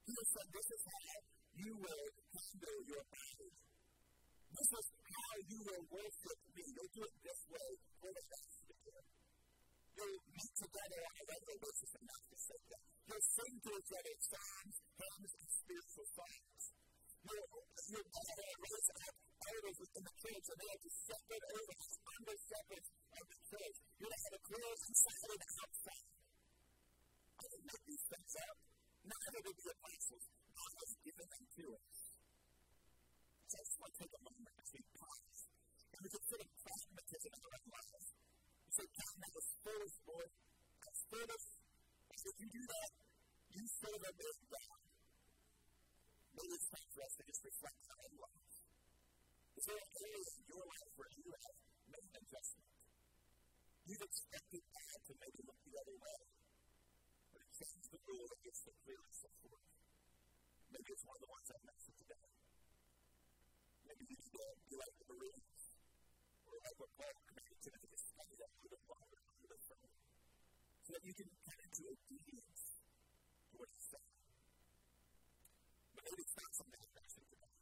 He has said, this is how you will handle your body. This is how you will worship me. You'll do it this way for the day. You'll meet together on a regular basis. You'll sing to each other and spiritual songs. You'll, you'll gather raise up elders the church and they are to over under shepherds of the church. To have a clear inside outside. I didn't make these things up. Neither did the apostles. God has given them to us. So I just want to take a moment we pause. And we consider pragmatism in our lives. You say, God, was foolish, Lord. That's foolish. I said, you do that, you serve a big God. Maybe it's time for us to just reflect on our lives. Is there an area in your life where you have made an adjustment? You've expected God to maybe look the other way. But it changes the rule that gets the clearance of forth. Maybe it's one of the ones I mentioned today. Maybe you need to be like the Bereans. What Paul to study that further. So that you can get into obedience to what. But it's not something that I mentioned today.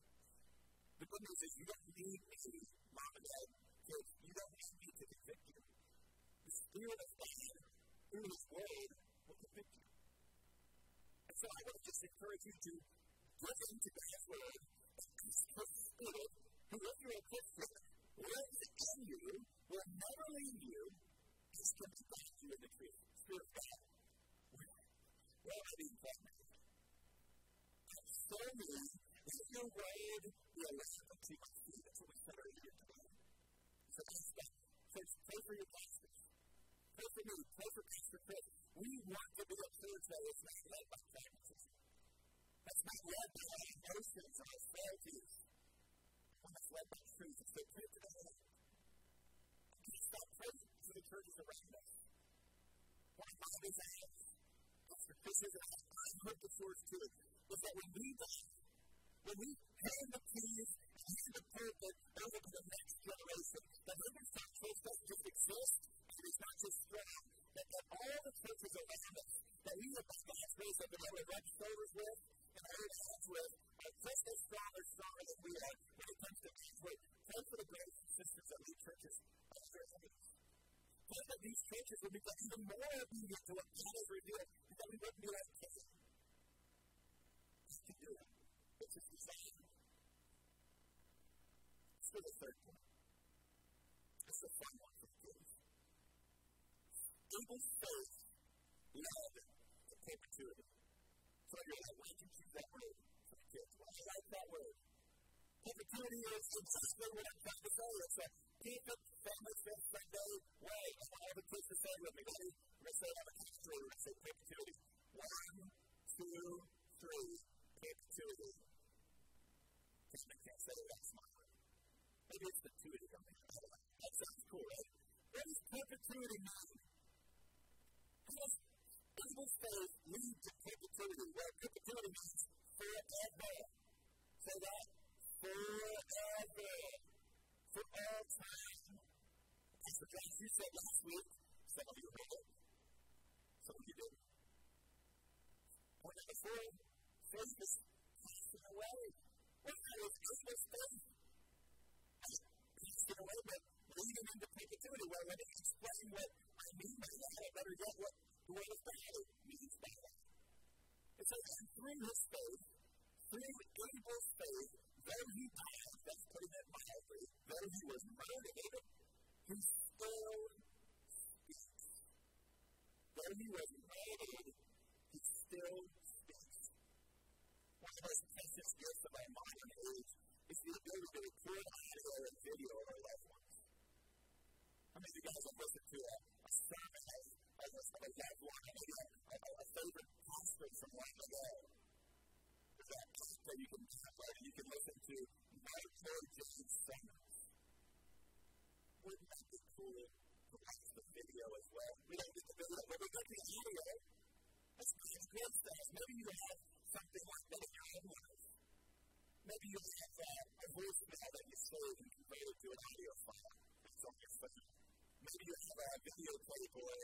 The good news is you don't need me, mom and dad, kids, you don't need me to convict you. The Spirit of God, through His Word, will convict you. And so I want to just encourage you to get into God's Word the Spirit, who, you're a Christian, lives in you, will never leave you, is going to guide you in the truth. Spirit of God. Well, I mean, show me that your lamp unto my feet. That's what we said earlier today. So God. First, pray for your pastors. Pray for me. Pray for Pastor Chris. We want to be a church that is not led by pragmatism. That's not led by our emotions or our frailties. Led by truth. It's the praying for the churches around us. Pastor is I is that we die, when we hand the keys, hand the pulpit over to the next generation, that Riverside Church doesn't just exist, and it's not just strong, that, that all the churches around us, that we have God's grace have been able to rub shoulders with, and I would with uh, just as strong as strong as we are when it comes to manhood. Pray for the brothers and sisters that lead churches of their enemies. Pray that these churches would become even more obedient to what God has revealed and that we wouldn't be like to do it. It's his design. Let's go to the third point. This is a fun one for kids. Abel's faith led to perpetuity. Did you choose that word? Why like that word? Perpetuity is exactly what I'm trying to say. It's a it family fifth Sunday way. I want all the kids to say with me. Ready? We're going to say it on the count three. We're going to say perpetuity. One, two, three. Perpetuity. I can't say that smart. Maybe it's the tuity coming. That sounds cool, right? What does perpetuity mean? How does Abel's faith lead to perpetuity? Well, perpetuity means forever. Say that forever, for all time. Pastor Josh, you said last week, some of you heard it, some of you didn't. Point number four, faith is passing away. What kind of Christmas faith? Passing away, but leading into perpetuity. Well, let me explain what I mean by that, or better yet, what the word of God means that. It says, through his faith, through Abel's faith, though he died, that's putting it mildly, though he was murdered, he still speaks. Though he was murdered, he still speaks. One of the most precious gifts of our modern age is the ability to record audio and video of our loved ones. How many of you guys have listened to a, a sermon of, of, a, a loved one, maybe a, a, a favorite pastor from long ago? that that you can download and you can listen to Mark Lloyd Jones sermons. Wouldn't that be cool to watch the video as well? We don't get the video, but we get the audio. That's kind of stuff. Maybe you have something like that in your own life. Maybe you have uh, a voicemail that you save and convert it to an audio file that's on your phone. Maybe you have a video tape or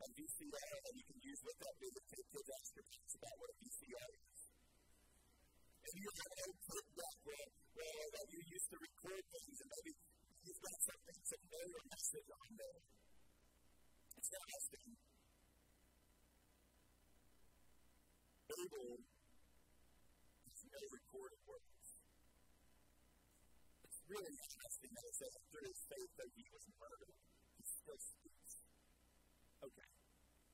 a VCR that you can use with that video tape to ask your kids about what a VCR is and you have an old tape where, where uh, you used to record things, and maybe you've got something, some note or message on there. It's interesting. Abel has no recorded words. It's really interesting that it says through his faith that he was murdered, still speaks. Okay,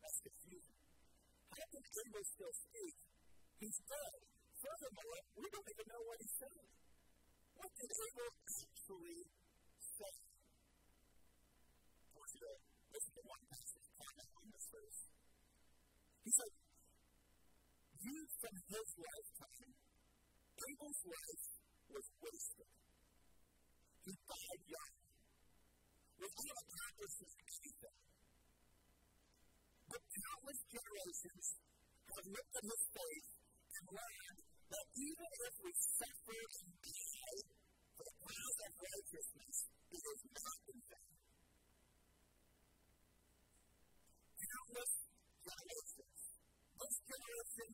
that's confusing. How can Abel still speak? He's dead. Furthermore, we don't even know what he said. What did Abel actually say? I want you to listen to one passage, on this verse. He said, Viewed from his lifetime, Abel's life was wasted. He died young, without accomplishing anything. But countless generations have looked at his face and learned that even if we suffer and die for the cause of righteousness, it is not in vain. Countless generations. This generation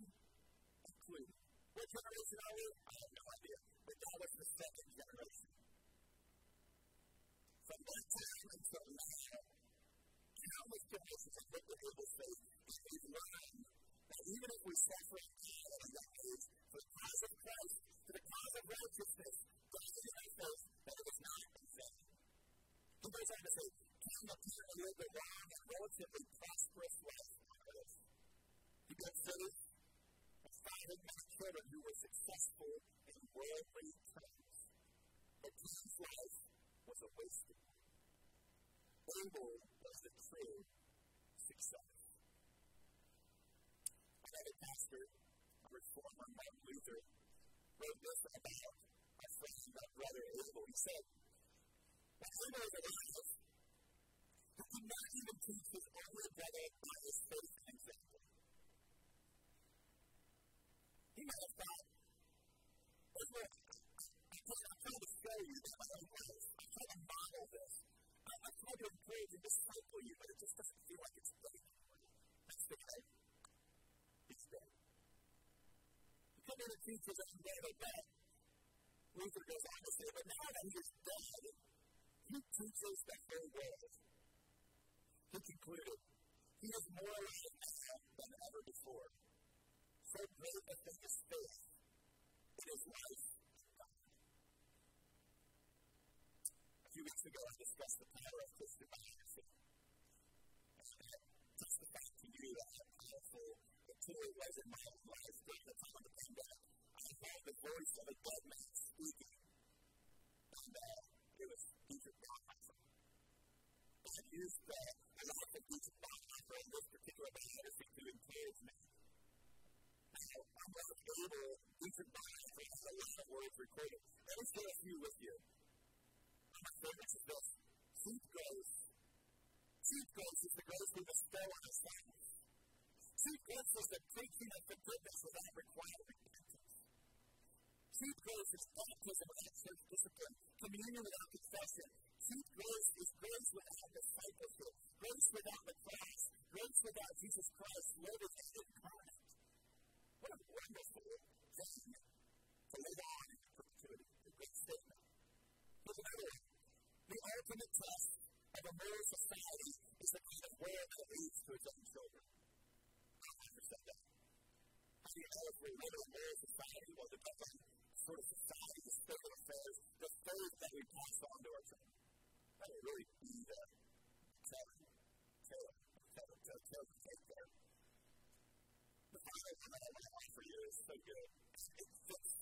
included. What generation are we? I have no idea. But that was the second generation. From that time until now, countless generations have looked at Abel's faith and we've learned that even if we suffer and die at a age, for the cause of Christ, for the cause of righteousness, God is in faith that it is not in vain. He goes on to say, Cain apparently lived a long and relatively prosperous life on earth. He built cities and fathered many children who were successful in worldly terms. But Cain's life was a wasted one. Abel was the true success. Another pastor reformer Martin Luther wrote this about our friend, our brother Abel. He said, When Abel was alive, he could not even teach his older brother by his faith and example. He might have thought, Abel, I'm trying to show you that my own life. I'm to model this. I'm trying to encourage and disciple you, but it just doesn't feel like it's for. That's the. It's dead come in and teach us every day about that. Luther goes on to say, but now that he is dead, he teaches the whole world. He concluded, He is more alive now than ever before. So great a thing is faith. It is life A few weeks ago, I discussed the power of Christian. Just the fact to you that how powerful the tool was in my own life during the time of the pandemic. I heard the voice of a dead man speaking. And uh, it was Dietrich Bonhoeffer. God used the, life of Dietrich Bonhoeffer in this particular biography to encourage me. Now, I'm not able, Dietrich Bonhoeffer a lot of words recorded. Let me share a few with you. Is this. Cheap grace. Cheap grace is the growth we bestow on our sons. Cheap grace is the preaching of forgiveness without requiring repentance. Cheap grace is baptism without church discipline, communion without confession. Cheap grace is grace without discipleship, grace without the cross, grace without Jesus Christ living as incarnate. What a wonderful thing to live on in perpetuity. A great statement. Here's another one. The ultimate test of a moral society is the kind of world that leads to its own children. I don't understand that. If we're in a moral society? It depends sort of society, the state of affairs, the faith that we pass on to our children. That would really be the there. The final one I want to offer you is so good. It fits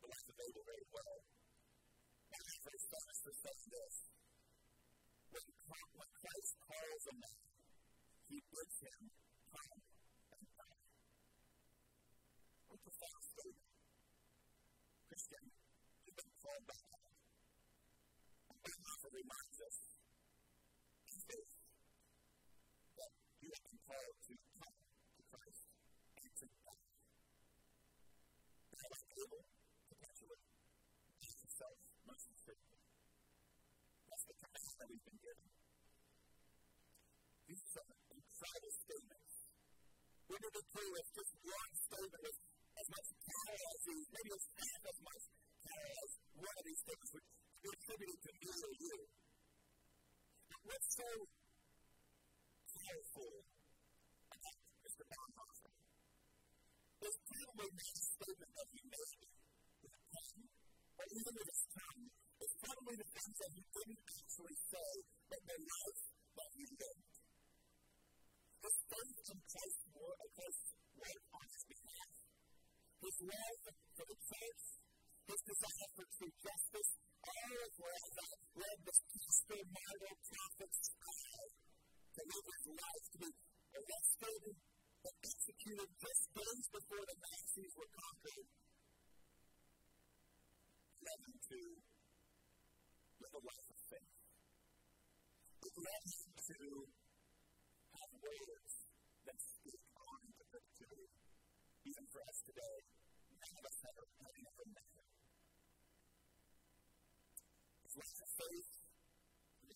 the life of Abel very well first verse to say this. When, when Christ calls a man, he bids him come and come. What a profound statement. Christian, you've been called by God. And God also reminds us in faith that you have been called that we've been given. These are incredible statements. Wouldn't it be cool if just one statement as much power as these, maybe it's half as much power as one of these statements would be attributed to me or you? What's so powerful about Mr. Bonhoeffer? It's probably not a statement that he made with a pen or even with his tongue, it's probably the things that he didn't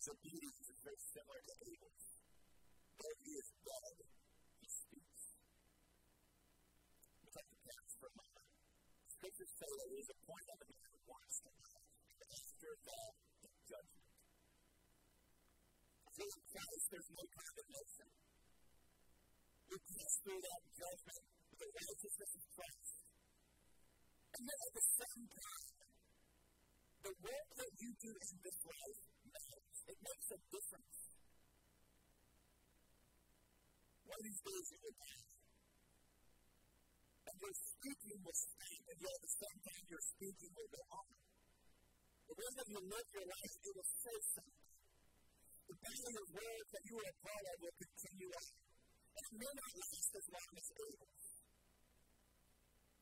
and his is very similar to Abel's. Though he is dead, he speaks. We'd like to pass for a moment. Scriptures say that there is a point of the wants to know after that judgment. See, in Christ, there's no condemnation. You pass through that judgment with the righteousness of Christ. And yet, at the same time, the work that you do in this life. It makes a difference. One of these days you will die. And your speaking will stand, and yet at the same time your speaking will go on. The that you live your life, it will say something. The body of words that you are a part of will continue on. And it may not last as long as Abel's.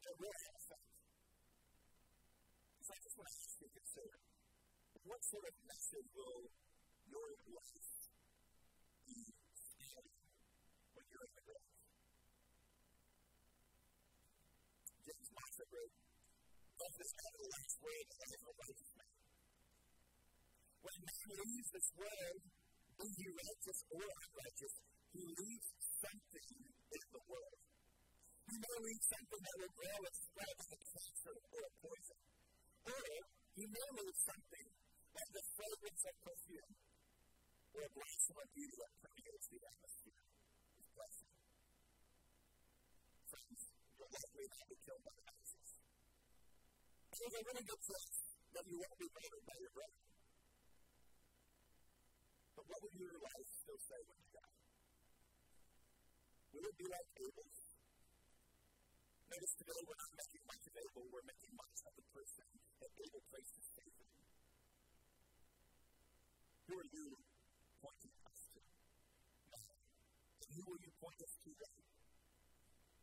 It will have effect. So I just want to ask you to consider what sort of message will your life be spreading when you're in the grave? James Marshall wrote, But this last word of a righteous man. When man leaves this world, be he righteous or unrighteous, he leaves something in the world. He may leave something that will grow and spread like cancer or poison. Or he may leave something like the fragrance of perfume. Or a of beauty that permeates the atmosphere is blessing. Friends, you're likely not be killed by the. So it's a really good place that you won't be murdered by your brother. But what will your life still say when you die? Will it be like Abel's? Notice today we're not making much of Abel, we're making much of the person that Abel placed his faith in. Who are you pointing us to? And who will you point us to then?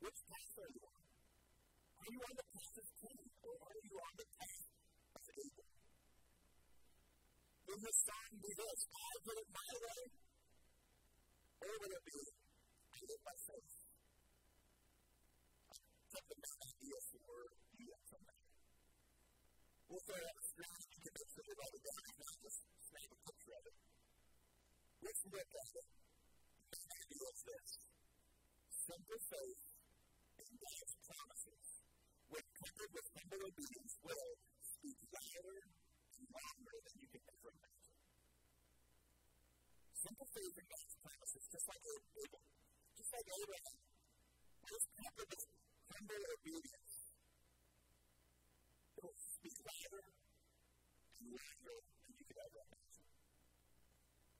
Which path are you on? Are you on the path of Cain, or are you on the path of Abel? Will your sign be this? I did it my way? Or will it be, I live by faith? The main idea for you that. We'll throw out a strategy to make sure we write it down, not just snap a picture of it. Let's look at it. Idea this simple faith in God's promises, when coupled with humble obedience, will speak louder and longer than you can ever imagine. Simple faith in God's promises, just like Abraham, just like Abraham, was coupled with humble obedience. It will speak louder and longer than you could ever imagine.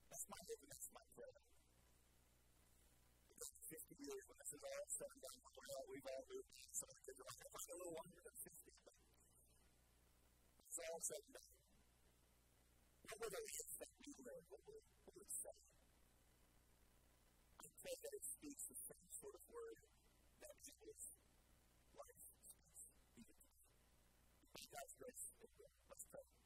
That's my hope and that's my prayer. Because 50 years, when this is all said and done, we've all moved. Some of the kids are like, I'm a little than 50, but it's all said and done. What will the life that we live, what will, what it say? I pray that it speaks the same sort of word that Jesus life speaks. Let's pray.